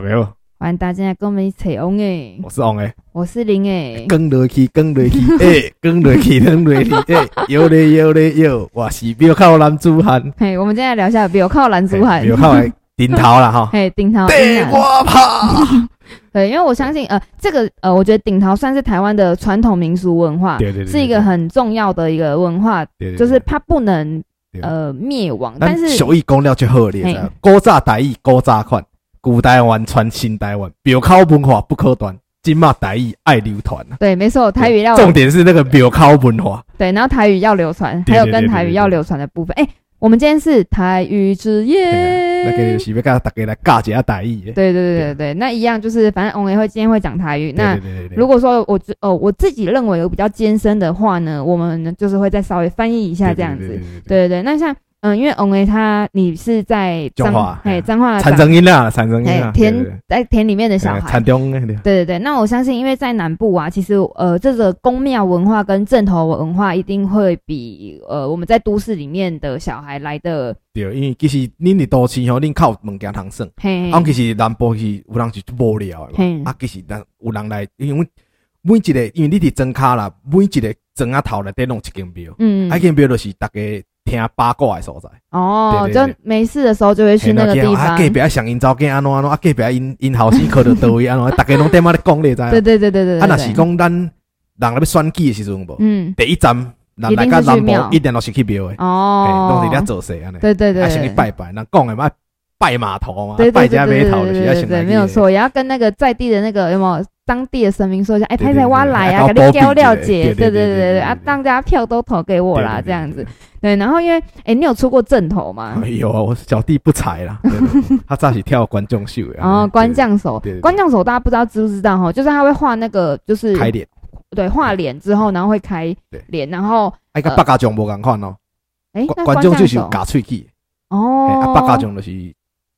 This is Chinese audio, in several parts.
大家好，欢迎大家跟我们一起翁诶，我是翁诶，我是林诶，更落去，更落去，诶，更落去，更落去，诶，有嘞有嘞有，我是庙口男子汉。嘿，我们今天来聊一下庙口男子汉，庙口的顶头啦哈，嘿，顶头，地瓜趴。对，因为我相信，呃，这个，呃，我觉得顶头算是台湾的传统民俗文化，对对对，是一个很重要的一个文化，对，就是它不能呃灭亡，但是俗语讲了就好了，古早台语古早款。古台湾传新台湾，表口文化不可断，今嘛台语爱流传。对，没错，台语要重点是那个表口文化。对，然后台语要流传，还有跟台语要流传的部分。哎，我们今天是台语之夜，那个是要跟大家来尬一下台语。对对对对对，那一样就是，反正我们也会今天会讲台语。那如果说我哦，我自己认为有比较艰深的话呢，我们就是会再稍微翻译一下这样子。对对对，那像。嗯，因为翁诶他你是在彰化，哎，彰化产生音量，产生音量，田在田里面的小孩，田中，对对对。那我相信，因为在南部啊，其实呃，这个宫庙文化跟阵头文化一定会比呃我们在都市里面的小孩来的。对，因为其实恁的都市吼，恁靠物件通耍，啊，其实南部是有人是无聊的，啊，其实人有人来，因为每一个，因为你伫庄卡啦，每一个庄啊头内底弄一间庙，嗯，一间庙就是大家。听八卦的所在哦，就没事的时候就会去那个地方。啊，隔壁啊，上因早间安怎安怎啊，隔壁啊，因因后生可能都位安怎，大家拢在嘛咧讲咧，知？对对对对对。啊，若是讲咱人咧要选举的时阵无，嗯，第一站，人来个南部一定都是去庙的哦，拢是咧做事安尼。对对对，先去拜拜，那讲的嘛，拜码头嘛，拜家码头的，对对，没有错，也要跟那个在地的那个有没有当地的神明说一下，哎，太太我来啊，给你交了解，对对对对，啊，大家票都投给我啦，这样子。对，然后因为，哎，你有出过阵头吗？有啊，我小弟不才啦。他早起跳关将手，然后关将手，关将手大家不知道知不知道哈？就是他会画那个，就是开脸，对，画脸之后，然后会开脸，然后哎，跟八家将无共款哦。哎，关将就是夹喙齿哦，八家将就是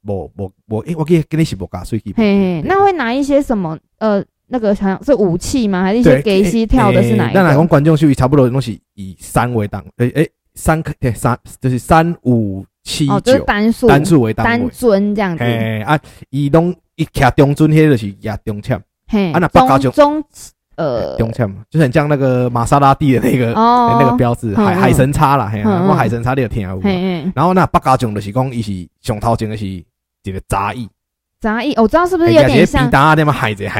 无无无，哎，我记得跟你是无夹喙齿。嘿，那会拿一些什么？呃，那个好像是武器吗？还是一些给西跳的是哪一个？那来讲关将手差不多东西以三为档，哎哎。三克对三就是三五七九，就是单数单数为单单尊这样子。哎啊，伊拢一卡中尊，迄就是压中枪。嘿，啊那八家将中呃中枪嘛，就很像那个玛莎拉蒂的那个那个标志，海海神叉啦，嘿，我海神叉你有听过？然后那八家将就是讲，伊是上头前的是一个杂役。杂役，我知道是不是有点像？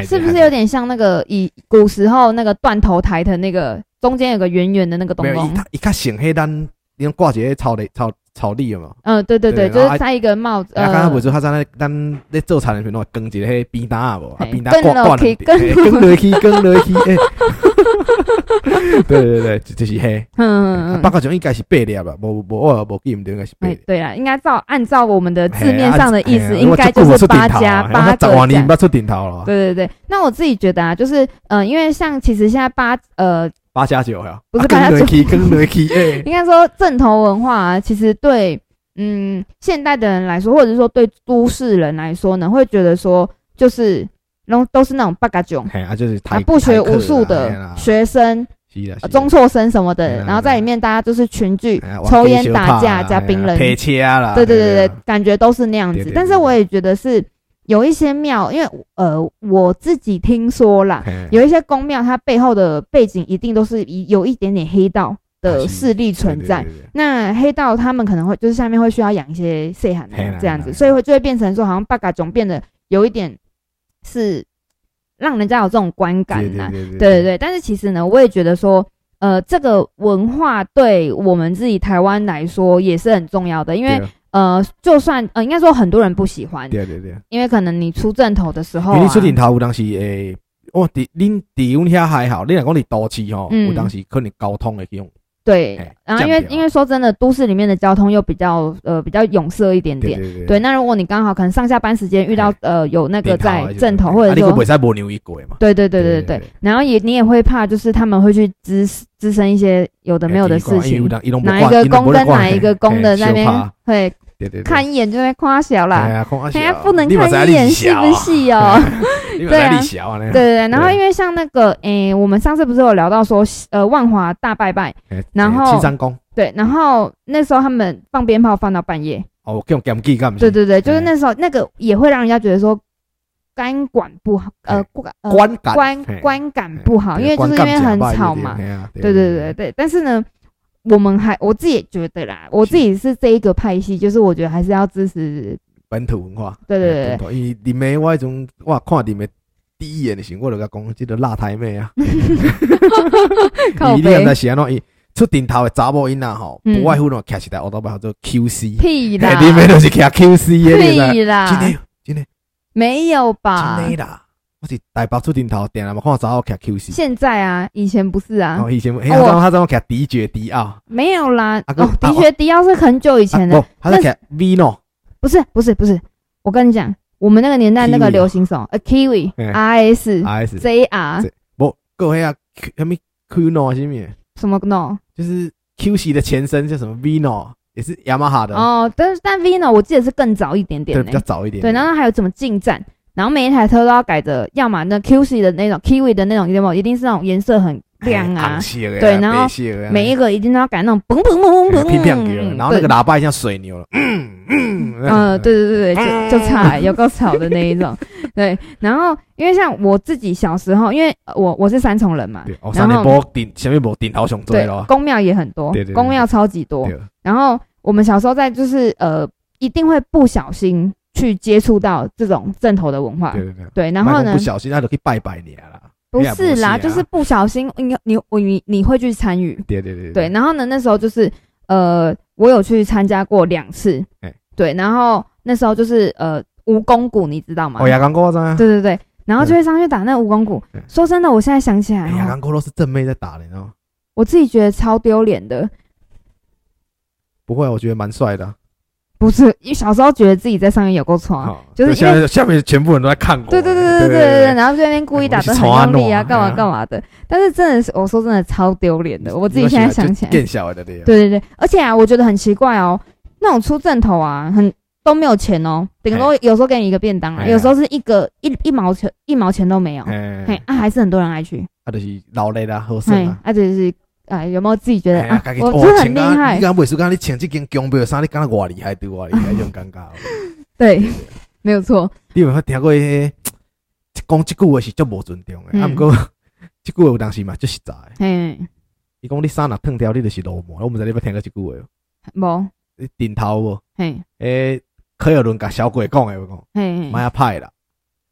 是不是有点像那个以古时候那个断头台的那个？中间有个圆圆的那个东西，没有，一看显黑，但你用挂起草的草草地了嘛？嗯，对对对，就是戴一个帽子。刚刚不是他在那咱在做菜的时候，跟一个迄扁担啊不？扁担挂挂的，跟落去，跟落去，哎，对对对，就是黑。嗯嗯，八家将应该是八粒吧？无无我无记唔对，应该是八。对啊，应该照按照我们的字面上的意思，应该就是八加八个。八出顶头了。对对对，那我自己觉得啊，就是嗯，因为像其实现在八呃。八加九呀，不是八加九，应该说正头文化啊，其实对嗯现代的人来说，或者是说对都市人来说呢，会觉得说就是都都是那种八加九，啊就是他不学无术的学生，中辍生什么的，然后在里面大家就是群聚抽烟打架加冰冷，对对对对，感觉都是那样子。但是我也觉得是。有一些庙，因为呃，我自己听说啦，有一些公庙，它背后的背景一定都是有一点点黑道的势力存在。那黑道他们可能会就是下面会需要养一些细汉这样子，所以会就会变成说，好像八嘎总变得有一点是让人家有这种观感呐。对对对，但是其实呢，我也觉得说，呃，这个文化对我们自己台湾来说也是很重要的，因为。呃，就算呃，应该说很多人不喜欢，对对对，因为可能你出阵头的时候，你出阵头有当时诶，哦伫恁伫阮遐还好，你若讲你都市吼，有当时可能交通会用。对，然后因为因为说真的，都市里面的交通又比较呃比较拥塞一点点。对，那如果你刚好可能上下班时间遇到呃有那个在正头，或者说，对对对对对，然后也你也会怕，就是他们会去滋滋生一些有的没有的事情，哪一个公跟哪一个公的那边会。看一眼就会夸小啦，哎呀，不能看一眼是不是哦？对啊，对对对。然后因为像那个，诶，我们上次不是有聊到说，呃，万华大拜拜，然后青对，然后那时候他们放鞭炮放到半夜。哦，给我讲记干嘛？对对对，就是那时候那个也会让人家觉得说，观感不好，呃，观观感观观感不好，因为就是因为很吵嘛。对对对对，但是呢，我们还我自己也觉得啦，我自己是这一个派系，就是我觉得还是要支持本土文化。对对对，因为里面我种我看里面第一眼的时候，我就甲讲，即个辣台妹啊。你你在写喏，伊出顶头的查某囡仔吼，不外乎喏，骑起来我都把它做 QC。屁啦！里面都是骑 QC 的。屁啦！今天今天没有吧？真的啦！我是台北出顶头店啊，嘛看查某骑 QC。现在啊，以前不是啊。哦，以前，哎，他怎么他怎么骑迪爵迪奥？没有啦。哦，迪爵迪奥是很久以前的。不，他是骑 Vino。不是不是不是，我跟你讲，我们那个年代那个流行什么？呃，Kiwi、RS、JR。不，各位啊，什么 Kuno 什么？什么 No？就是 QC 的前身叫什么 Vino，也是雅马哈的。哦，但是但 Vino 我记得是更早一点点，对，比较早一点。对，然后还有怎么进站？然后每一台车都要改的，要么那 QC 的那种 Kiwi 的那种，有没有？一定是那种颜色很亮啊。对，然后每一个一定都要改那种嘣嘣嘣嘣嘣，然后那个喇叭像水牛了。嗯嗯嗯，对对对对，就就吵，有够吵的那一种。对，然后因为像我自己小时候，因为我我是三重人嘛，然后顶前面没顶头上对，宫庙也很多，宫庙超级多。然后我们小时候在就是呃，一定会不小心。去接触到这种正头的文化，对对对，对，然后呢，不小心他都可以拜拜你啦，不是啦，就是不小心，你你你你会去参与，对对对，对，然后呢，那时候就是呃，我有去参加过两次，对，然后那时候就是呃，蜈蚣鼓，你知道吗？哦，亚钢鼓对对对，然后就会上去打那蜈蚣鼓。说真的，我现在想起来，亚钢鼓都是正妹在打的，你知道吗？我自己觉得超丢脸的。不会，我觉得蛮帅的。不是，因为小时候觉得自己在上面有够闯，就是下面下面全部人都在看我。对对对对对对对，然后在那边故意打得很用力啊，干嘛干嘛的。但是真的是，我说真的超丢脸的。我自己现在想起来，变小的对对对，而且啊，我觉得很奇怪哦，那种出正头啊，很都没有钱哦，顶多有时候给你一个便当啊，有时候是一个一一毛钱一毛钱都没有，嘿，啊，还是很多人爱去。啊，就是劳累啦，好省啊，啊，就是。哎，有没有自己觉得啊？我真的很厉害。你敢不输刚你穿这件宫庙衫，你刚刚我厉害对我厉害，这种尴尬。对，没有错。你有没有听过一些讲即句话是足无尊重的？啊，毋过 即句话有当时嘛，就实在。嘿。伊讲你衫若褪掉，你就是流氓。我毋知你有冇听过即句话？无。你顶头无？嘿。诶，柯有伦甲小鬼讲的，我讲。嘿。妈呀，派啦。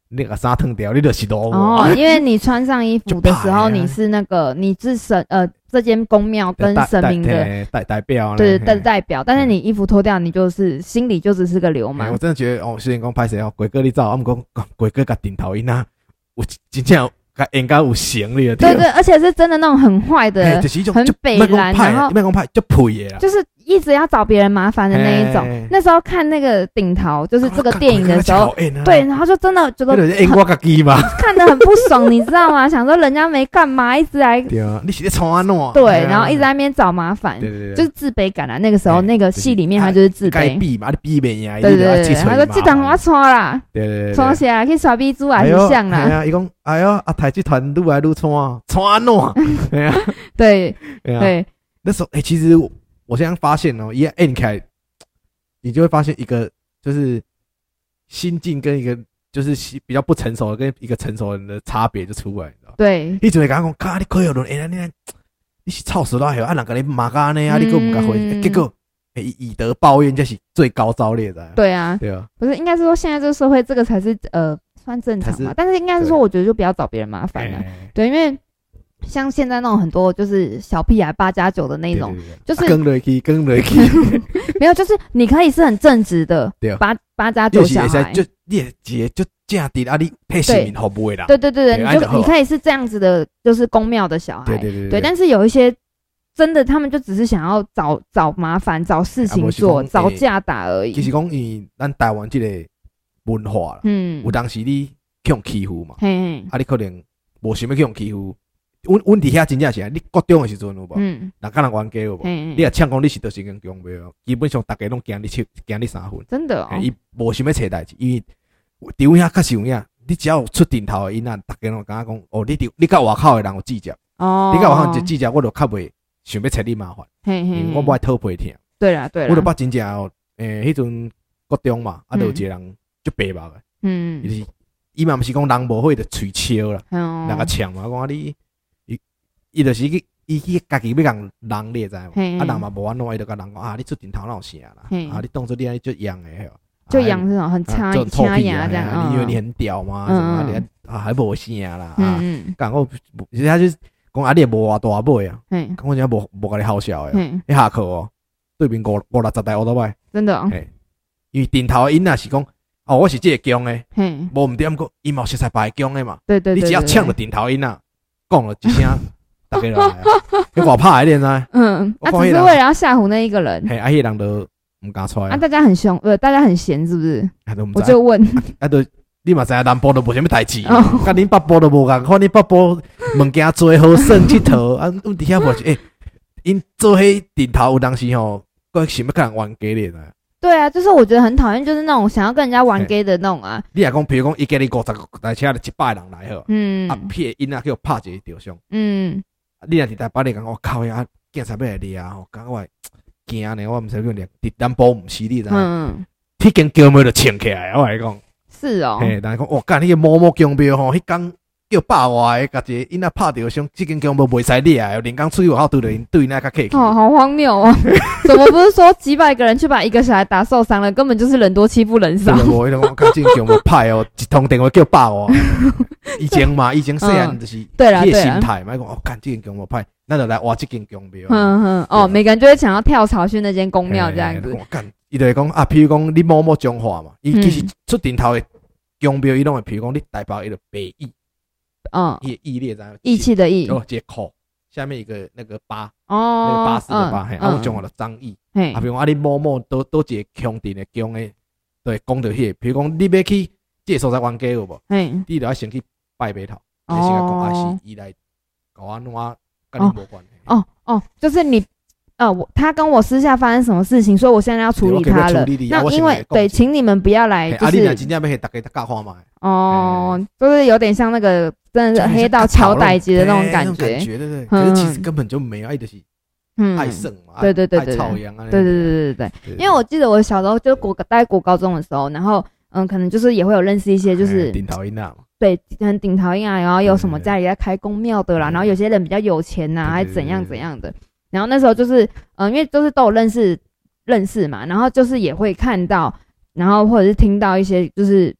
那个纱脱掉，你就是流氓。哦，因为你穿上衣服的时候，你是那个，你是神呃。这间宫庙跟神明的代代表，对的代表，但是你衣服脱掉，你就是心里就只是个流氓。我真的觉得哦，虽然讲拍谁哦，鬼哥你照，我们讲 鬼哥甲顶头音啊，我真正应该有行李的。对对，而且是真的那种很坏的，很北蓝，然后麦公派就配就是。一直要找别人麻烦的那一种，那时候看那个顶头，就是这个电影的时候，对，然后就真的觉得看得很不爽，你知道吗？想说人家没干嘛，一直来，对，然后一直在那边找麻烦，就是自卑感啊。那个时候那个戏里面他就是自卑，对对对，他说这团我穿啦，对对对，穿下来去耍逼猪啊，是像啦。哎呀，伊讲，哎呀，啊台剧团愈来愈穿，穿喏，对。对对，那时候哎，其实。我现在发现哦，一按开，你就会发现一个就是心境跟一个就是比较不成熟的跟一个成熟人的差别就出来，你知道对，一直会讲讲，卡你可以有人哎，你你你是操死了还有啊，人家你骂干呢？啊，你个不敢回，结果以以德报怨就是最高招烈的。对啊，对啊，不是应该是说现在这个社会这个才是呃算正常嘛，但是应该是说我觉得就不要找别人麻烦了，对，因为。像现在那种很多就是小屁孩八加九的那种，就是更雷气，更雷气，没有，就是你可以是很正直的，八八加九小孩，就列姐就这样的啊，你配姓名好不会啦，对对对对，你就你可以是这样子的，就是公庙的小孩，对对对，对，但是有一些真的，他们就只是想要找找麻烦，找事情做，找架打而已。其实讲以咱台湾这个文化，嗯，有当时你去用欺负嘛，啊，你可能无想要去用欺负。阮阮伫遐真正是，你国中诶时阵有无？嗯，人家人冤家有无？你若抢讲你是得是跟宫庙，基本上大家拢惊你七，惊你三分。真的哦，伊无想要找代志，因为伫阮遐确实有影，你只要有出顶头的因仔，大家拢感觉讲，哦，你伫你甲外口诶人有计较，哦，你甲外口有计较，我就较袂想要找你麻烦，嘿嘿我不爱讨皮疼。对啦对啦，我就捌真正哦，诶，迄阵国中嘛，啊，有一个人就白目诶，嗯，就是。伊嘛毋是讲人无会的吹笑啦，两个抢嘛，讲你伊伊就是去伊去家己要讲人你知无？啊人嘛无安怎，伊就甲人讲啊，你出顶头哪有啥啦？啊，你当做你安尼就样诶，就样这种很差差牙这样，你以为你很屌吗？什么连啊还无啥啦？啊，讲我，人家就讲啊，你也无偌大尾啊，讲我真无无甲你好笑诶，一下课哦，对面五五六十台乌托邦，真的，因为顶头的因啊是讲。哦，我是即个姜诶，无毋点过，伊嘛是在白姜诶嘛。对对对，你只要抢着顶头音啊，讲了一声，大家。来，你我怕一点呐。嗯，啊，只是为了要吓唬那一个人。嘿，啊，迄人都毋敢出来。啊，大家很凶，呃，大家很闲，是不是？我就问，啊，都你嘛知影南部都无啥物代志，甲，恁北部都无共看，恁北部物件做好耍佚佗，啊，阮底下无？是，诶，因做迄顶头有当时吼，阁想要甲人冤家咧啊。对啊，就是我觉得很讨厌，就是那种想要跟人家玩 gay 的那种啊。你来讲，比如讲，一家里五十个台车，一百人来好，嗯，啊，撇因啊，叫拍一个照相，嗯，你若伫台北里讲，我靠呀，警察要来掠啊，讲我惊呢，我毋使用连，伫南部毋是你知？嗯，迄间宫庙就穿起来，我来讲，是哦，嘿，但是讲，我干迄个某某宫庙吼，迄间。叫百外个，家己因那拍着相，即间宫无袂使掠，连刚出去好对人对那较客气。哦，好荒谬哦！怎么不是说几百个人去把一个小孩打受伤了？根本就是人多欺负人少。我迄种我看这间宫无派哦，一通电话叫百外。以前嘛，以前虽然就是 对啦，心态嘛，讲哦，干即间宫无派，那就来挖即间宫庙。嗯嗯，哦，每个人就会想要跳槽去那间宫庙这样子。伊就会讲啊，譬如讲你某某讲话嘛，伊其实出顶头的宫庙，伊拢会譬如讲你台北一个北义。嗯，义义烈在义气的义，哦，接口下面一个那个八哦，那个八四的八，嘿，啊，我讲我的张义，嘿，啊，比如讲啊，你某某都都一个强定的强的，对，讲到迄，比如讲你要去这个所在冤家有无？嘿，你就要先去拜码头，你先讲啊是伊来搞安怎跟你无关系。哦哦，就是你。呃，我他跟我私下发生什么事情，所以我现在要处理他了。那因为对，请你们不要来，就是哦，就是有点像那个真的是黑道敲歹机的那种感觉，对对？对。可是其实根本就没有，爱爱胜嘛，对对对对对，对对对对对。因为我记得我小时候就国大概国高中的时候，然后嗯，可能就是也会有认识一些就是顶头音啊，对，很顶头音啊，然后有什么家里在开公庙的啦，然后有些人比较有钱呐，还怎样怎样的。然后那时候就是，嗯，因为都是都有认识认识嘛，然后就是也会看到，然后或者是听到一些，就是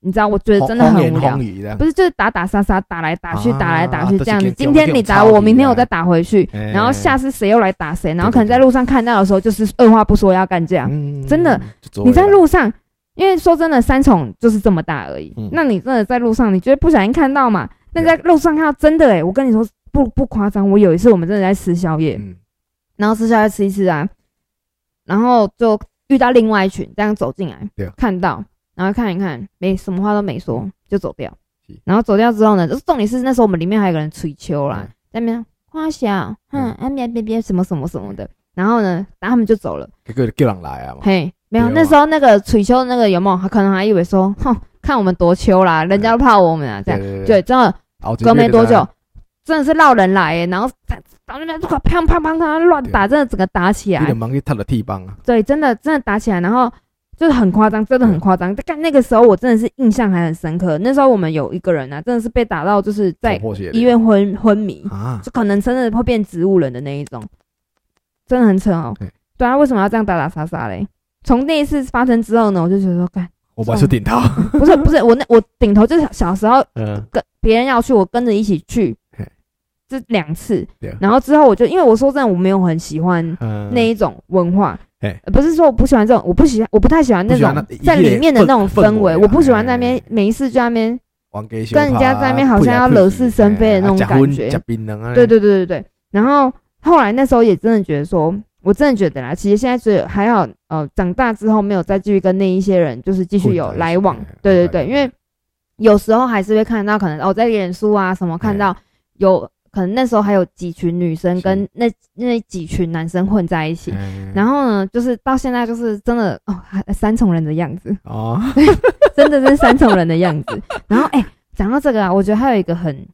你知道，我觉得真的很无聊，不是就是打打杀杀，打来打去，打来打去这样子。今天你打我，明天我再打回去，然后下次谁又来打谁，然后可能在路上看到的时候，就是二话不说要干这样，真的。你在路上，因为说真的，三重就是这么大而已。那你真的在路上，你觉得不小心看到嘛？那在路上看到真的诶，我跟你说。不不夸张，我有一次我们真的在吃宵夜，嗯、然后吃宵夜吃一吃啊，然后就遇到另外一群这样走进来，对。看到，然后看一看，没什么话都没说就走掉，然后走掉之后呢，就是重点是那时候我们里面还有个人吹秋啦，在那边夸小，哼，哎别别别什么什么什么的，然后呢，然后他们就走了，这个叫人来啊，嘿，没有，那时候那个吹秋的那个有没有？他可能还以为说，哼，看我们多秋啦，人家都怕我们啊，这样，对，真的，隔没多久。真的是闹人来诶，然后在打那边，砰砰砰砰乱打，真的整个打起来。对，真的真的打起来，然后就是很夸张，真的很夸张。但那个时候我真的是印象还很深刻。那时候我们有一个人啊，真的是被打到就是在医院昏昏迷啊，就可能真的会变植物人的那一种，真的很扯哦。对啊，为什么要这样打打杀杀嘞？从那一次发生之后呢，我就觉得说，干，我不是顶头，不是不是我那我顶头就是小时候跟别人要去，我跟着一起去。这两次，然后之后我就因为我说真的，我没有很喜欢那一种文化，不是说我不喜欢这种，我不喜欢，我不太喜欢那种在里面的那种氛围，我不喜欢在那边没事就在那边跟人家在那边好像要惹是生非的那种感觉，对对对对对。然后后来那时候也真的觉得说，我真的觉得啦，其实现在是还好，呃，长大之后没有再继续跟那一些人就是继续有来往，对对对，因为有时候还是会看到可能哦在脸书啊什么看到有。可能那时候还有几群女生跟那那几群男生混在一起，然后呢，就是到现在就是真的哦，三重人的样子。哦，真的是三重人的样子。然后哎，讲到这个啊，我觉得还有一个很，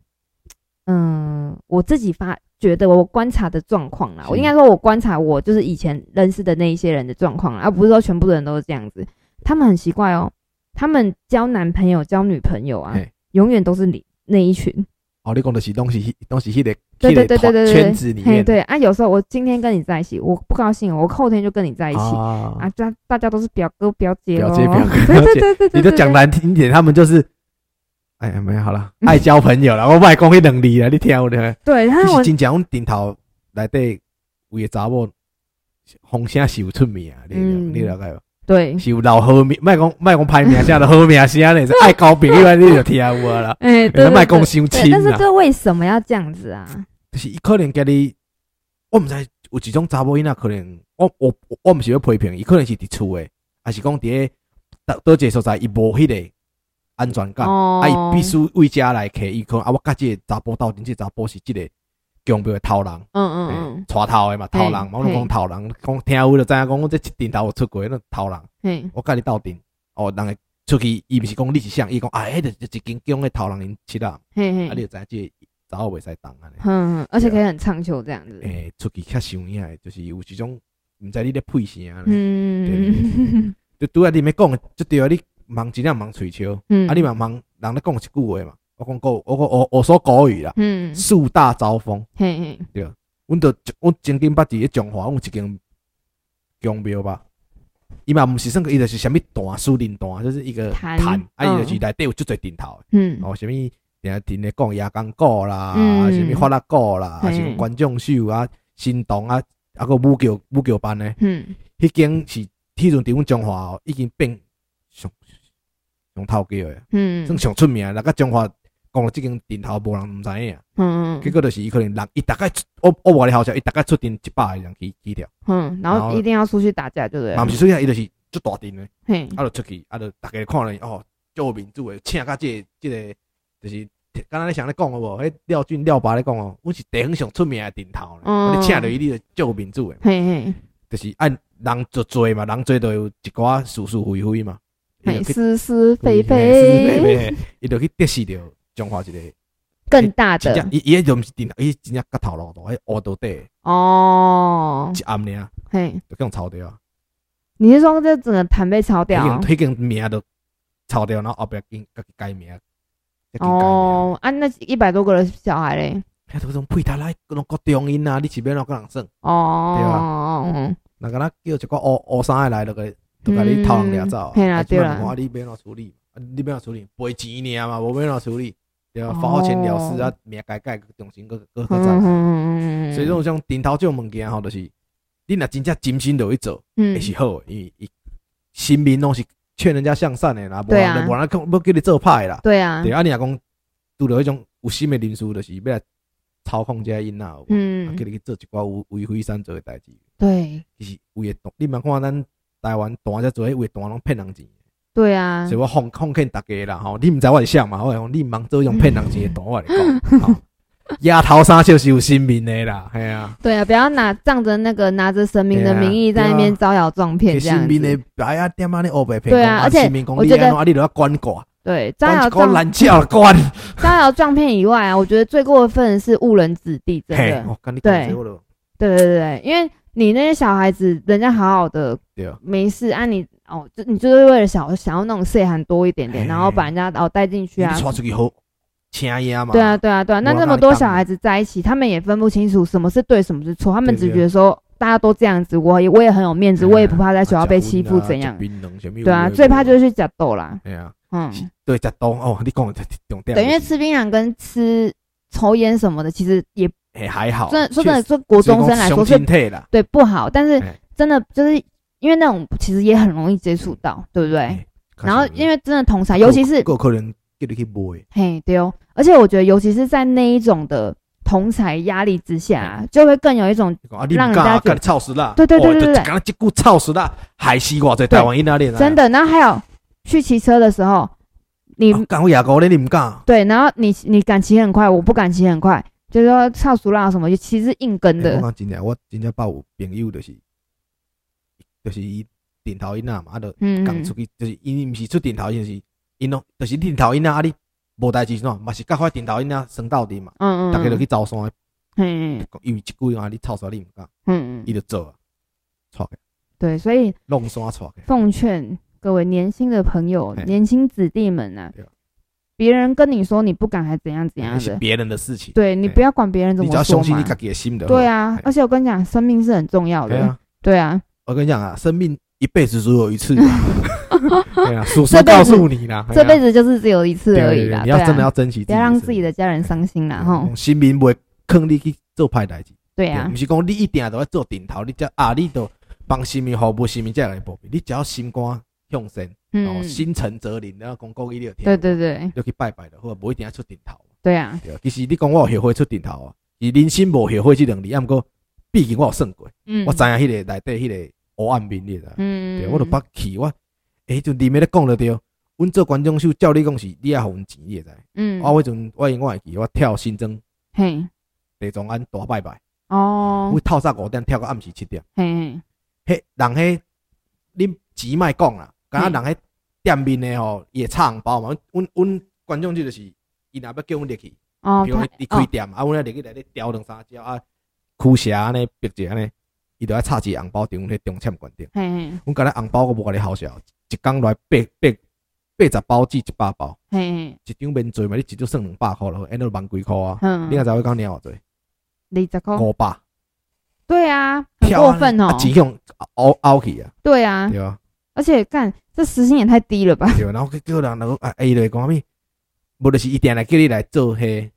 嗯，我自己发觉得我观察的状况啦，我应该说我观察我就是以前认识的那一些人的状况啦，而不是说全部的人都是这样子。他们很奇怪哦，他们交男朋友、交女朋友啊，永远都是你那一群。哦，你讲的是东西，东西，迄个对对对对对圈子里面，对啊，有时候我今天跟你在一起，我不高兴，我后天就跟你在一起。啊，大大家都是表哥表姐，表姐表哥，对对对对，你就讲难听点，他们就是，哎呀，没有好了，爱交朋友了，我外公会能力了，你听我的，对，他是真讲顶头来对，有个查某，风声是有出名啊，你你了解不？对，是有老好名，卖讲卖讲歹名下的好名声咧，爱交朋友你就听有啊啦。哎，卖讲相亲。但是这为什么要这样子啊？就是伊可能家己，我毋知有一种查某囡仔可能，我我我毋是要批评，伊可能是伫厝诶，还是讲伫个倒一个所在，伊无迄个安全感，啊，伊必须为家来客，伊可能啊，我甲这个查甫斗阵，这查甫是即个。强调头人，嗯嗯嗯，带头的嘛，偷人，我讲偷人，讲听有就知影，讲我这一顶头出轨那偷人，我跟你斗阵，哦，人会出去，伊毋是讲你是像，伊讲啊，迄个一间强的偷人因七啦，啊，你就知影这查某袂使动啊，嗯，而且可以很唱秋这样子，诶，出去较想遐，就是有一种毋知你咧配啥，嗯，就拄仔你咪讲，就对啊，你忙尽量忙吹笑，啊，你忙忙人咧讲一句话嘛。我讲国，我讲我我说国语啦。嗯，树大招风。嘿嘿，对，阮着阮曾经捌伫咧中华有一间宫庙吧，伊嘛毋是算个，伊就是啥物坛树林坛，就是一个坛，啊，伊就是内底有足侪顶头。嗯，哦，啥物定定咧讲亚钢鼓啦，啥物法拉鼓啦，啊是观众秀啊，新动啊，啊个舞桥舞桥班咧。嗯，迄间是迄阵伫阮中华已经变上上头家诶。嗯，算上出名，那个中华。讲了，即间顶头无人毋知影，嗯，结果就是伊可能人，伊大概我我话你好笑，伊大概出阵一百个人去去掉，嗯，然后一定要出去打架，对不对？嘛毋是出去，伊就是做大阵的，嘿，啊，就出去，啊，就大家看了哦，足有面子的，请甲即个即个就是刚刚你想咧讲个无？迄廖俊廖爸咧讲哦，阮是地方上出名的顶头，咧，你请着伊，你就足有面子的，嘿嘿，就是按人就多嘛，人多就有一寡是是非非。嘛，是是非非，伊就去得势着。讲话一个更大的，伊伊迄就毋是顶头，伊真正甲头路大，迄乌到底。哦，一暗呢，嘿，就用抄掉。你是说这整个坛被抄掉？迄个名都抄掉，然后后边给给改名。哦，啊，那一百多个人小孩嘞，迄都种配他来各种各中音啊，你前边那个人算？哦，对吧？那个那叫一个乌乌衫来，那个都甲你偷人掠走，对啦对啦，你别那处理，你别那处理，赔钱尔嘛，无别那处理。对啊，花好钱了事啊，名改改，重新搁搁搁再。所以这种像顶头这种物件吼，就是你若真正真心落去做，也是好。伊伊心面拢是劝人家向善的啦，无人无人讲要叫你做歹啦。对啊，对啊，你若讲拄着迄种有心的人士，就是要来操控这些囡仔，嗯，叫你去做一寡有违规善做的代志。对，就是为了你莫看咱台湾大只做，为大拢骗人钱。对啊，所以我奉奉劝大家啦，吼，你唔知我是啥嘛，我讲你唔忙做用骗人钱的短话来讲，丫头三就是有性命的啦，系啊。对啊，不要拿仗着那个拿着神明的名义在那边招摇撞骗这样子。对啊，而且我觉得你都要关挂。对，招摇撞骗。招摇撞骗以外啊，我觉得最过分的是误人子弟，真的。对，对对对，因为你那些小孩子，人家好好的，没事啊，你。哦，就你就是为了想想要那种细汉多一点点，然后把人家哦带进去啊。出去后，对啊对啊对啊，那这么多小孩子在一起，他们也分不清楚什么是对，什么是错，他们只觉得说大家都这样子，我也我也很有面子，我也不怕在学校被欺负怎样。对啊，最怕就是去吃豆啦。对啊，嗯，对，吃豆哦，你讲的重点。等于吃槟榔跟吃抽烟什么的，其实也也还好。真的说真的，说国中生来说是对不好，但是真的就是。因为那种其实也很容易接触到，对不对？然后因为真的同才，尤其是可能嘿，对哦。而且我觉得，尤其是在那一种的同侪压力之下，就会更有一种让人家觉得操死了。对对对对对，刚刚这股操死了，还西瓜在台湾哪里？真的。然后还有去骑车的时候，你敢我牙膏嘞？你不敢？对，然后你你敢骑很快，我不敢骑很快，就是说操死了什么，就其实硬跟的。我今天我今天把我朋友的是。就是伊顶头音啊嘛，啊，就讲出去，就是因毋是出顶头音，是因咯，就是顶头音啊，啊你无代志喏，嘛是甲块顶头音啊，升到底嘛，嗯嗯，大家就去招山，嗯嗯，因为一句话你操啥你毋敢，嗯嗯，伊就做啊，错的，对，所以弄山错的，奉劝各位年轻的朋友、年轻子弟们呐，别人跟你说你不敢还怎样怎样的，是别人的事情。对，你不要管别人怎么说嘛。你只要相信你自己的心的。对啊，而且我跟你讲，生命是很重要的。对啊，我跟你讲啊，生命一辈子只有一次。对啊，叔叔告诉你啦，这辈子就是只有一次而已啦。你要真的要珍惜，不要让自己的家人伤心啦。吼，心明不会坑你去做坏代志。对啊，不是讲你一定都要做顶头，你只啊，你都帮心命服务，心命才来保庇。你只要心肝向善，哦，心诚则灵，然后讲国语你就听。对对对，要去拜拜的，或者不一定要出顶头。对啊，其实你讲我有学会出顶头啊，而人生无学会这两字，啊，不过毕竟我有算过，我知影迄个内底迄个黑暗面的，嗯，对我都不去我，诶，就里面咧讲着对，阮做观众秀，照你讲是你要付钱，你会知，嗯，我迄阵我因我会记，我跳新增，嘿，地藏庵大拜拜。哦，我透早五点跳到暗时七点。嘿，嘿，人迄恁钱莫讲啦，敢若人迄店面的吼也插红包嘛。阮阮观众就是，伊若要叫阮入去，哦，比如伊开店，啊，阮入去内底调两三招啊，驱邪安尼，别只安尼，伊就爱插一个红包张咧中签关顶。嘿嘿，阮甲咧红包我无甲你好笑，一工来八八八十包至一百包。嘿嘿，一张面做嘛，你一张算两百箍咯，安尼万几箍啊。嗯，你若知我讲领偌济？二十箍，五百，对啊，很过分哦，只用凹凹起啊，对啊，对啊，而且干这时薪也太低了吧？对，然后叫人那个啊，哎，来讲咩？无就是一定来叫你来做嘿，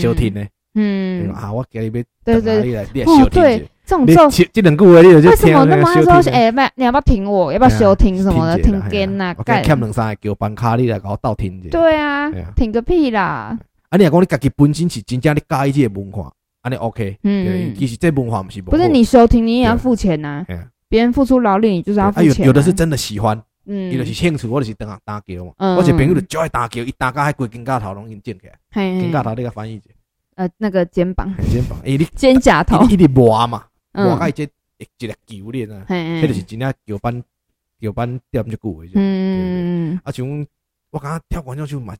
收听呢，嗯，啊，我叫你要，对对，哦，对，这种做这两句话你就为什么那么说？哎，不，你要不要听我？要不要什么的？听根呐，干，欠两三个叫办卡你来给我倒听一下。对啊，听个屁啦！啊，你讲你自己本身是真正你介意这个文化。啊，你 OK？嗯，其实这文化不是不是你收听，你也要付钱呐。别人付出劳力，你就是要付钱。有有的是真的喜欢，嗯，有的是兴趣，或者是等下打球嘛。我这朋友就就爱打球，一打架还规肩胛头拢已经起来。肩胛头那个翻译者，呃，那个肩膀。肩膀，哎，你肩胛头，一直磨嘛，磨开这一个球链啊，迄就是真正球班球班掉不就久的。嗯，啊，像我感觉跳广场舞嘛，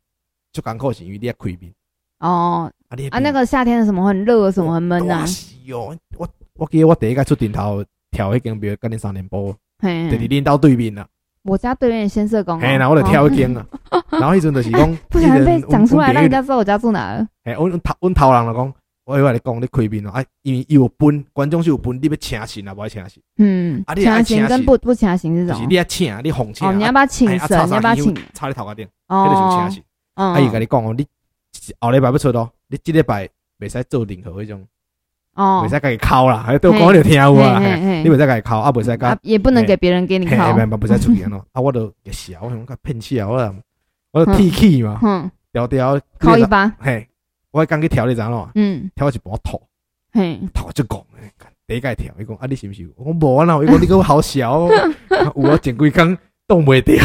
就艰苦是因为你要开面。哦，啊，那个夏天的什么很热，什么很闷啊。是哦？我我记得我第一个出顶头跳迄间，比如跟你三连波，就是领导对面了。我家对面先社工。哎，然后我就跳一间了，然后迄阵就是讲，不小心被讲出来，让人家知道我家住哪了。嘿，阮头阮头人就讲，我以为你讲你开面哦，啊，因为有分观众是有分，你要请神啊，无要请神。嗯，啊，你请神跟不不请神是什么？你要请，你红请。哦，你要不要请神？你要不要请？插你头壳顶，那就是请神。啊，伊甲你讲哦，你。后礼拜不出咯，你这礼拜袂使做任何迄种，哦，袂使家己考啦，还都讲你听有啊，你袂使家己考，啊，袂使甲，也不能给别人给你考，袂袂使出钱咯，啊，我都笑，我想讲骗笑，我我提气嘛，调调考一把，嘿，我刚去调你知咯，嗯，调一半吐，嘿，吐就讲，第一个跳，伊讲啊，你是不是？我讲无啊，伊讲你个好笑，我前几工冻袂掉，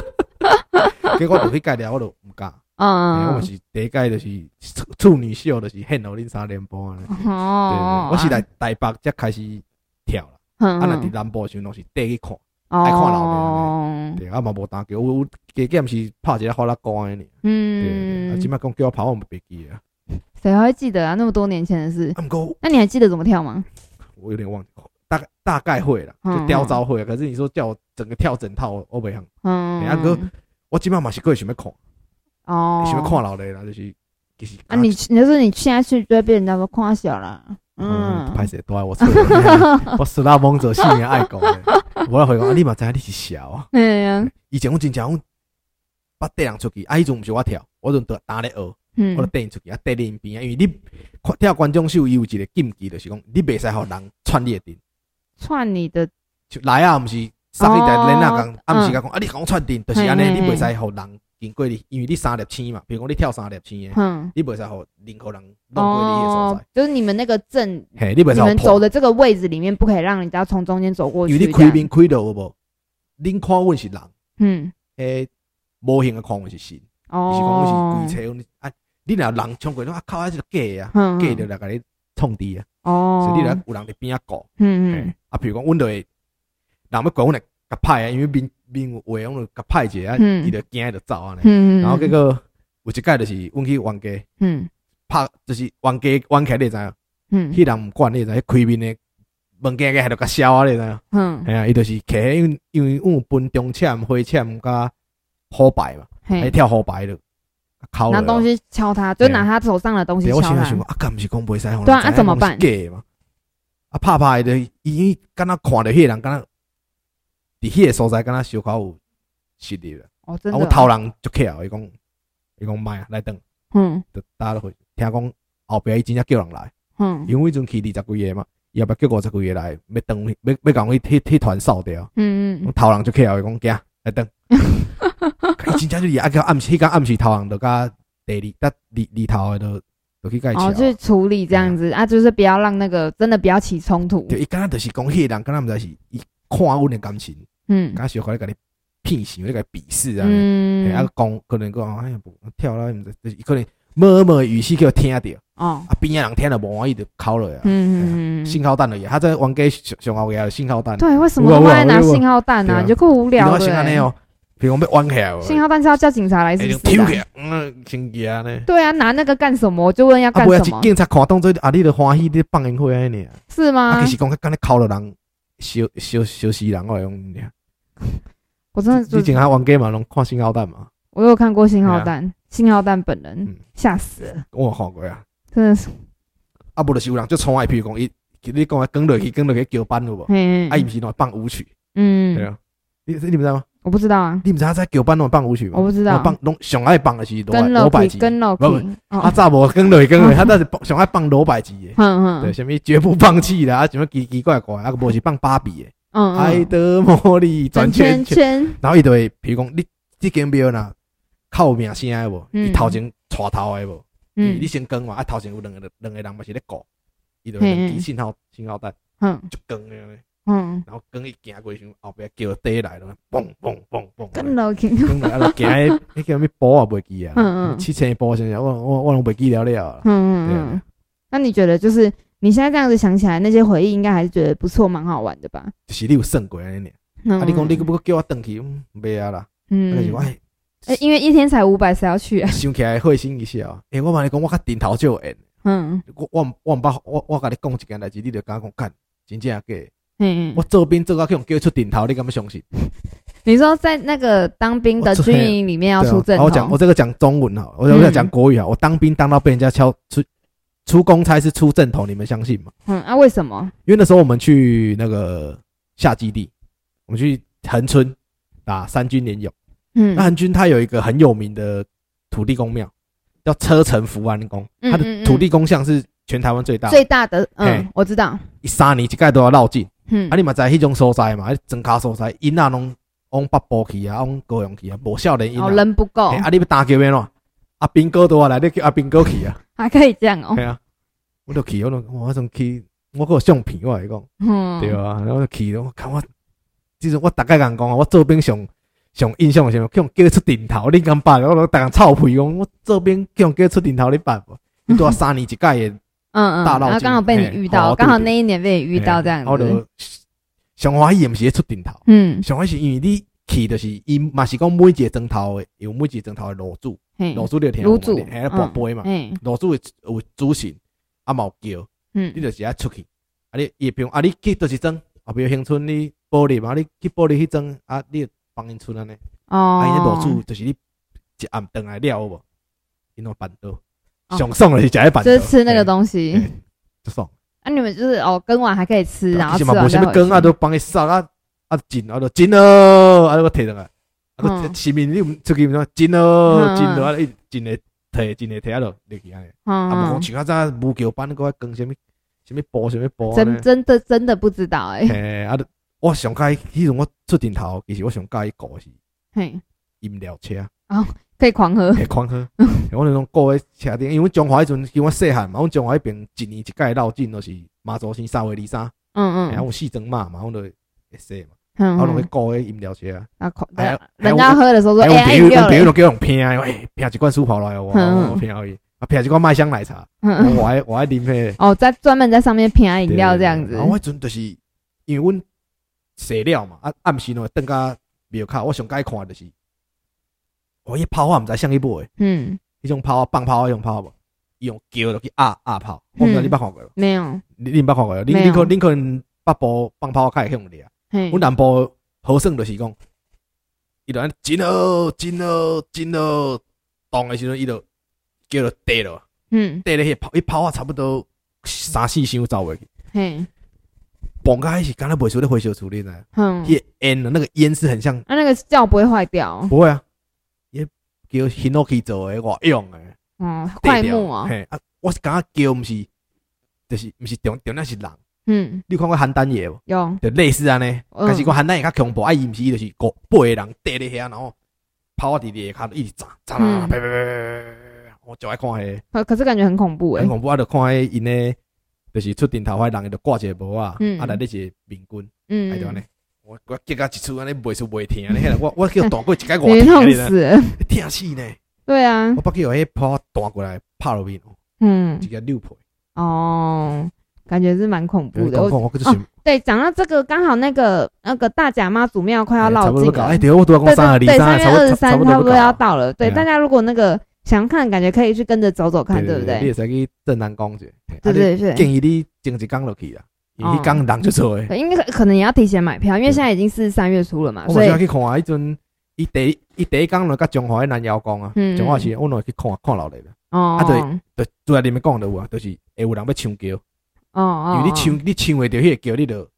结果我去改了，我都毋敢。嗯，我是第一届就是处女秀，就是献互恁三连播啊。哦，我是来台北才开始跳啦。啊，那伫南部时拢是第一看，爱看老的。对，啊嘛无打球，我加减是拍一个花拉歌安尼。嗯，啊，今麦讲叫我跑，我唔别记啊。谁还记得啊？那么多年前的事。那你还记得怎么跳吗？我有点忘记，大概大概会了，就雕招会。可是你说叫我整个跳整套，我袂晓。嗯，阿哥，我今麦嘛是过想要看。哦，想要看老的啦，就是其实啊，你你就是你现在去就会被人家说夸小了，嗯，拍谁都爱我错，我死拉蒙者性命爱狗，我要回讲，你嘛知影你是小。啊，嗯，以前我真正我捌带人出去，啊，迄阵毋是我跳，我阵得打咧学，我就带人出去啊，带你边啊，因为你跳观众秀，伊有一个禁忌，就是讲你袂使互人串你的顶，串你的。就，来啊，毋是上一代人那讲，啊，毋是甲讲啊，你讲串顶，就是安尼，你袂使互人。经过你，因为你三粒星嘛，比如讲你跳三粒星的，你袂使互任何人弄过你的所在。就是你们那个阵，嘿，你们走的这个位置里面，不可以让人家从中间走过去。因为你开面开到有无？恁看阮是人，嗯，诶，无形的看阮是神，哦，是讲阮是鬼车，啊，你若人冲过，啊靠，还是假啊，假的来甲你创治啊，哦，所以你来有人伫边啊顾，嗯嗯，啊，比如讲阮就会，人要管阮来甲歹啊，因为面。面话我们甲派者啊，伊就惊就走安尼，然后结果有一届就是阮去冤家，拍就是冤家冤起你知影，迄人毋管你知，影开面的物件个还着甲烧啊，你知影？嗯，哎呀，伊就是摕，因为因为有分中签、花签甲虎牌嘛，还跳虎牌的，敲拿东西敲他，就拿他手上的东西敲他。我想啊，干不是讲袂使吼？对啊，啊怎么办？啊，拍拍的，伊敢若看着迄个人，敢若伫迄个所在，敢若烧烤有实力了。哦，真的。我头人就巧，伊讲，伊讲卖啊，来等。嗯，就大家都会听讲后壁伊真正叫人来。嗯，因为迄阵去二十几个嘛，伊后壁叫五十几个来，要等，要要讲去迄迄团扫掉。嗯嗯。头人就巧，伊讲惊来等。伊真正就是啊，叫暗时，迄个暗时头人就甲第二，得二二头的都。哦，去处理这样子啊，就是不要让那个真的不要起冲突。对伊刚刚就是讲迄个人，刚刚毋知是伊看阮的感情，嗯，刚小可能甲你骗死，你甲你鄙视啊，嗯，啊讲可能讲哎呀不跳了，就是可能默默语气叫听着，哦，啊边个人听了无满意就哭了呀，嗯嗯嗯信号弹而已，他在玩给上上后个信号弹。对，为什么会拿信号弹呢？就够无聊的。比如被弯起来，信号弹是要叫警察来是不是？嗯，真假呢？对啊，拿那个干什么？我就问要干什么？警察看当做啊，你的欢喜的放烟花呢？是吗？啊，其实讲刚才考了人，休休休息人我用我真的，你警察玩 game 嘛？拢看信号弹嘛？我有看过信号弹，信号弹本人吓死了。我看过啊，真的是。啊，无就是有人就冲外譬如讲，伊你讲啊，跟落去，跟落去叫班有无？啊，伊毋是喏放舞曲，嗯，对啊，你你不知道吗？我不知道啊，你毋知道在九班那种放舞曲吗？我不知道，放拢上爱放的是罗罗百吉，跟老皮，他咋无跟落跟落，他那是上爱放罗百吉的，嗯嗯，对，什么绝不放弃的啊，什么奇奇怪怪，啊个无是放芭比的，嗯，爱的魔力转圈圈，然后伊就会，比如讲你这间庙呐，靠名声的无，伊头前带头的无，嗯，你先跟嘛，啊头前有两个两个人嘛是咧顾，伊就两支信号信号弹，嗯，就跟诶。嗯，然后跟伊行过去，后壁叫地来了，嘣嘣嘣嘣，跟落去，跟落去，行诶，迄个咩波也袂记啊，嗯嗯，七千波现在我我我拢袂记了了，嗯嗯嗯，那你觉得就是你现在这样子想起来，那些回忆应该还是觉得不错，蛮好玩的吧？就是你有算过安尼，啊，你讲你不叫我转去，袂啊啦，嗯，哎，因为一天才五百，谁要去啊？想起来会心一笑，诶，我问你讲，我较顶头就缘，嗯，我我我毋捌我我甲你讲一件代志，你就甲我讲干，真正假？嗯，我做兵做到去用叫出顶头，你敢不相信？你说在那个当兵的军营里面要出阵头，我讲我这个讲中文哈，我我讲国语哈，我当兵当到被人家敲出出公差是出阵头，你们相信吗？嗯，啊，为什么？因为那时候我们去那个下基地，我们去恒村打三军联勇，嗯，那恒军它有一个很有名的土地公庙，叫车城福安宫，它的土地公像是全台湾最大最大的，嗯，我知道，一杀你一概都要绕境。嗯，啊，你嘛知迄种所在嘛，庄卡所在，因啊拢往北部去啊，往高雄去啊，无少年因啊，人不够。啊，你要打叫咩咯？阿兵哥倒来，你叫阿兵哥去啊，还可以这样哦。对啊，我就去，我都我仲去，我有相片我来讲，嗯，对啊，然后就去了，我看我，即阵我大概讲讲啊，我做兵上上印象是啥物，叫叫出顶头，你敢办？我都大家臭屁讲，我做兵叫叫出顶头，你办不？你多三年一届的。嗯嗯，然后刚好被你遇到，刚好那一年被你遇到这样子。我就上欢喜也不是出顶头，嗯，上欢喜因为你去的是伊嘛是讲每一个钟头的有每一个钟头的楼主，楼主你听，炉主还要博杯嘛，楼主有主神，啊冇叫，嗯，你就是要出去，啊你也不用啊你去就是争，啊比如乡村你玻璃嘛，你去玻璃去争，啊你帮因村安尼，哦，啊因楼主就是你一暗灯来了无，因那办桌。想送了，你夹一板，就是吃那个东西，就送。啊，你们就是哦，羹完还可以吃，然后吃完什么羹啊，都帮你杀啊啊，紧啊都紧哦，啊我提上来，啊前面你出去说紧哦，紧的啊一紧的提，紧的提啊都立起来。啊，不讲其他在木桥班嗰个羹什么什么煲什么煲。真真的真的不知道哎。嘿，啊，我上盖，其实我出顶头，其实我上盖一个是，嘿，饮料车。可以狂喝，可以狂喝。我那种过个车顶，因为中华迄阵，因为我细汉嘛，阮中华迄边一年一届绕境都是妈祖生三月二三，嗯嗯，然后四庄嘛嘛，我都会说嘛，然后拢会过诶饮料车啊。啊，人家喝的时候说，哎，饮料，别人都叫用拼，哎，拼一罐苏跑来，我我拼而已，啊，拼一罐麦香奶茶，我爱我爱啉迄哦，在专门在上面拼饮料这样子。我迄阵就是因为阮细料嘛，啊暗时呢等甲庙口，我上该看的就是。我一炮我毋知像伊部诶，嗯，迄种炮放炮迄种炮无，伊用叫落去压压炮，我毋知你捌看过无？没有，你你捌看过？你你可你可能北部放炮较会用的啊。阮南部好耍就是讲，伊就安真好，真好，真好，动诶时阵伊就叫做跌了。嗯，跌了迄炮，伊炮啊差不多三四箱走过去。嘿，崩开是刚才袂晓得回收处理呢。嗯，迄烟的那个烟是很像。啊，那个叫不会坏掉？不会啊，也叫 Hinoki 做的，我用的。嗯，怪木啊。嘿，啊，我是感觉叫毋是，就是毋是重重点是人。嗯，你看过邯郸爷无？有，就类似安尼。但是讲邯郸爷较恐怖，啊伊毋是伊就是五八个人缀咧遐，然后跑啊伫你下骹一直炸炸啦，啪啪啪啪。我就爱看迄。可可是感觉很恐怖诶。很恐怖，啊，就看迄因呢，就是出顶头，迄人伊就挂一个帽啊，啊来咧一个面棍，嗯，系对安尼。我我结个一次安尼袂输袂疼，你 我我叫大过一个我痛 死，疼死呢。对啊。我不叫有迄炮弹过来拍落面，嗯，一个六倍。哦。感觉是蛮恐怖的。哦，对，讲到这个，刚好那个那个大甲妈祖庙快要绕境了。哎，对，对对，三月二十三差不多要到了。对，大家如果那个想看，感觉可以去跟着走走看，对不对？你也可以去正南宫去。对对对。建议你前一天落去啊，因为刚人就做诶。应该可能也要提前买票，因为现在已经是三月初了嘛。所以去看啊，一阵伊第伊第一天落甲中华的南瑶宫啊，中华市，我落去看看老的了。哦。啊对，对，就在里面讲的有啊，就是会有人要抢轿。哦哦，因为你抢你抢会到迄个叫你的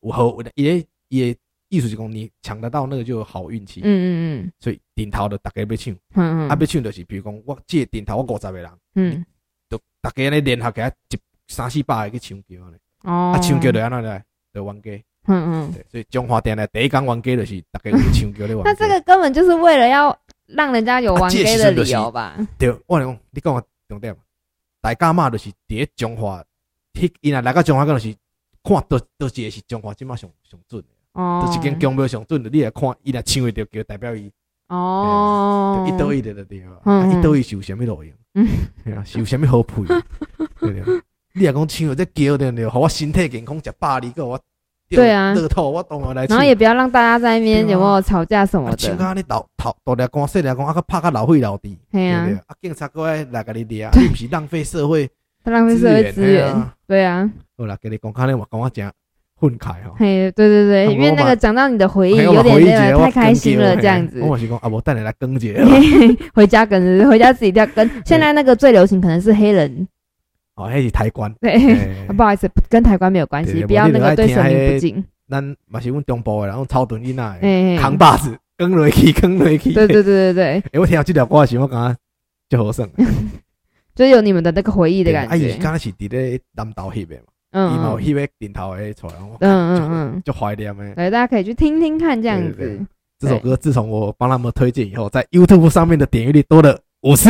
有好，伊个伊个意思是讲你抢得到那个就有好运气。嗯嗯嗯。所以顶头的大家要抢，嗯嗯，啊要抢就是比如讲我这顶头我五十个人，嗯，就大家咧联合起来一三四百个去抢轿咧。哦。啊抢轿就安怎来，就冤家。嗯嗯。对，所以中华店的第一天冤家就是大家去抢轿咧。那这个根本就是为了要让人家有冤家的理由吧？对，我讲你讲个重点，大家嘛就是第一中华。伊若来到中华，可能是看倒倒一个是中华，即马上上准哦，倒一间宫庙上准的，你来看，伊若抢会着叫代表伊哦，一刀一的对啊，一刀一是有啥物路用？嗯，是有啥物好配？对对，你若讲抢这叫对对，互我身体健康，食百里个我。对啊，乐透我当然来。然后也不要让大家在那边有没有吵架什么的。请啊，你老头大俩讲细俩讲，啊个拍个老会老弟，对啊，啊警察过来来给你掠，你不是浪费社会。浪费社会资源，对啊。好啦，给你讲，看你话讲我讲愤慨哈。嘿，对对对，因为那个讲到你的回忆，有点太开心了，这样子。我是讲啊，我带你来更节。回家更，回家自己要更。现在那个最流行可能是黑人。哦，还是台湾。对，不好意思，跟台湾没有关系，不要那个对神明不敬。咱嘛是阮中部的，然后超短音啊，扛把子，更落去，更落去。对对对对对。哎，我听到这条歌时，我感觉 就好胜。就有你们的那个回忆的感觉。啊，伊刚开始伫咧南投翕的嘛，嗯，伊冇翕个顶头诶出来，嗯嗯嗯，就怀念诶。对，大家可以去听听看这样子。这首歌自从我帮他们推荐以后，在 YouTube 上面的点击率多了五次，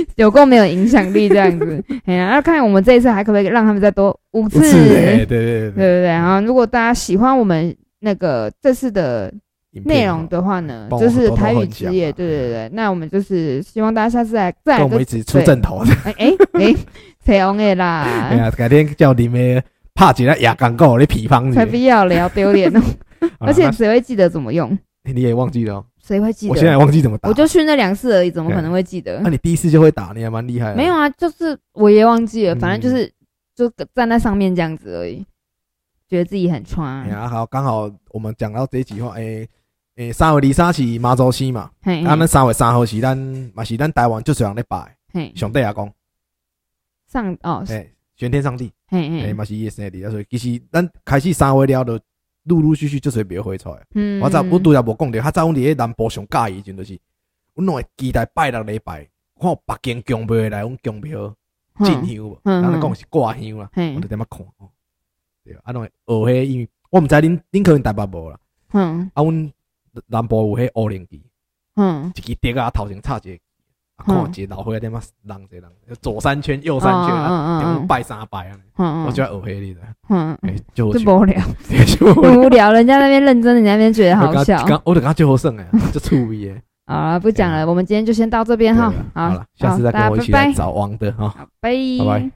有够没有影响力这样子。哎呀，要看我们这一次还可不可以让他们再多五次？对对对对对。然后，如果大家喜欢我们那个这次的。内容的话呢，就是台语之夜，对对对。那我们就是希望大家下次来再跟我们一起出阵头。哎哎哎，谁红的啦？哎呀，改天叫你们拍几个亚钢构的皮方。才不要了，要丢脸哦！而且谁会记得怎么用？你也忘记了？谁会记得？我现在忘记怎么打。我就去那两次而已，怎么可能会记得？那你第一次就会打，你还蛮厉害。没有啊，就是我也忘记了，反正就是就站在上面这样子而已，觉得自己很穿。啊，好，刚好我们讲到这几话，哎。哎，三月二三是妈祖西嘛？嘿，啊，咱三月三号是咱嘛是咱台湾就是人咧拜，嘿，上帝阿公，上哦，诶，玄天上帝，嘿嘿，嘛是伊生日，所以其实咱开始三月了，就陆陆续续就是庙会出来。嗯，我早我拄则无讲着，较早阮伫南部上介意，阵就是，阮拢会期待拜六礼拜，看有别间宫庙来，阮宫庙进香无？人咧讲是挂香啦，我就点仔看，对，啊，拢会学迄，因为我毋知恁恁可能台北无啦，嗯，啊，阮。南部有迄乌灵旗，嗯，一支竹啊，头前插一个，看一个老伙仔点嘛，人一人，左三圈，右三圈，嗯嗯拜三拜啊，我就要学黑你的，嗯嗯，就无聊，无聊，人家那边认真，人家那边觉得好笑，我 就感觉就好耍诶，就趣味哎。好了，不讲了，我们今天就先到这边哈，好了，下次再跟我一起来找王的哈，拜拜。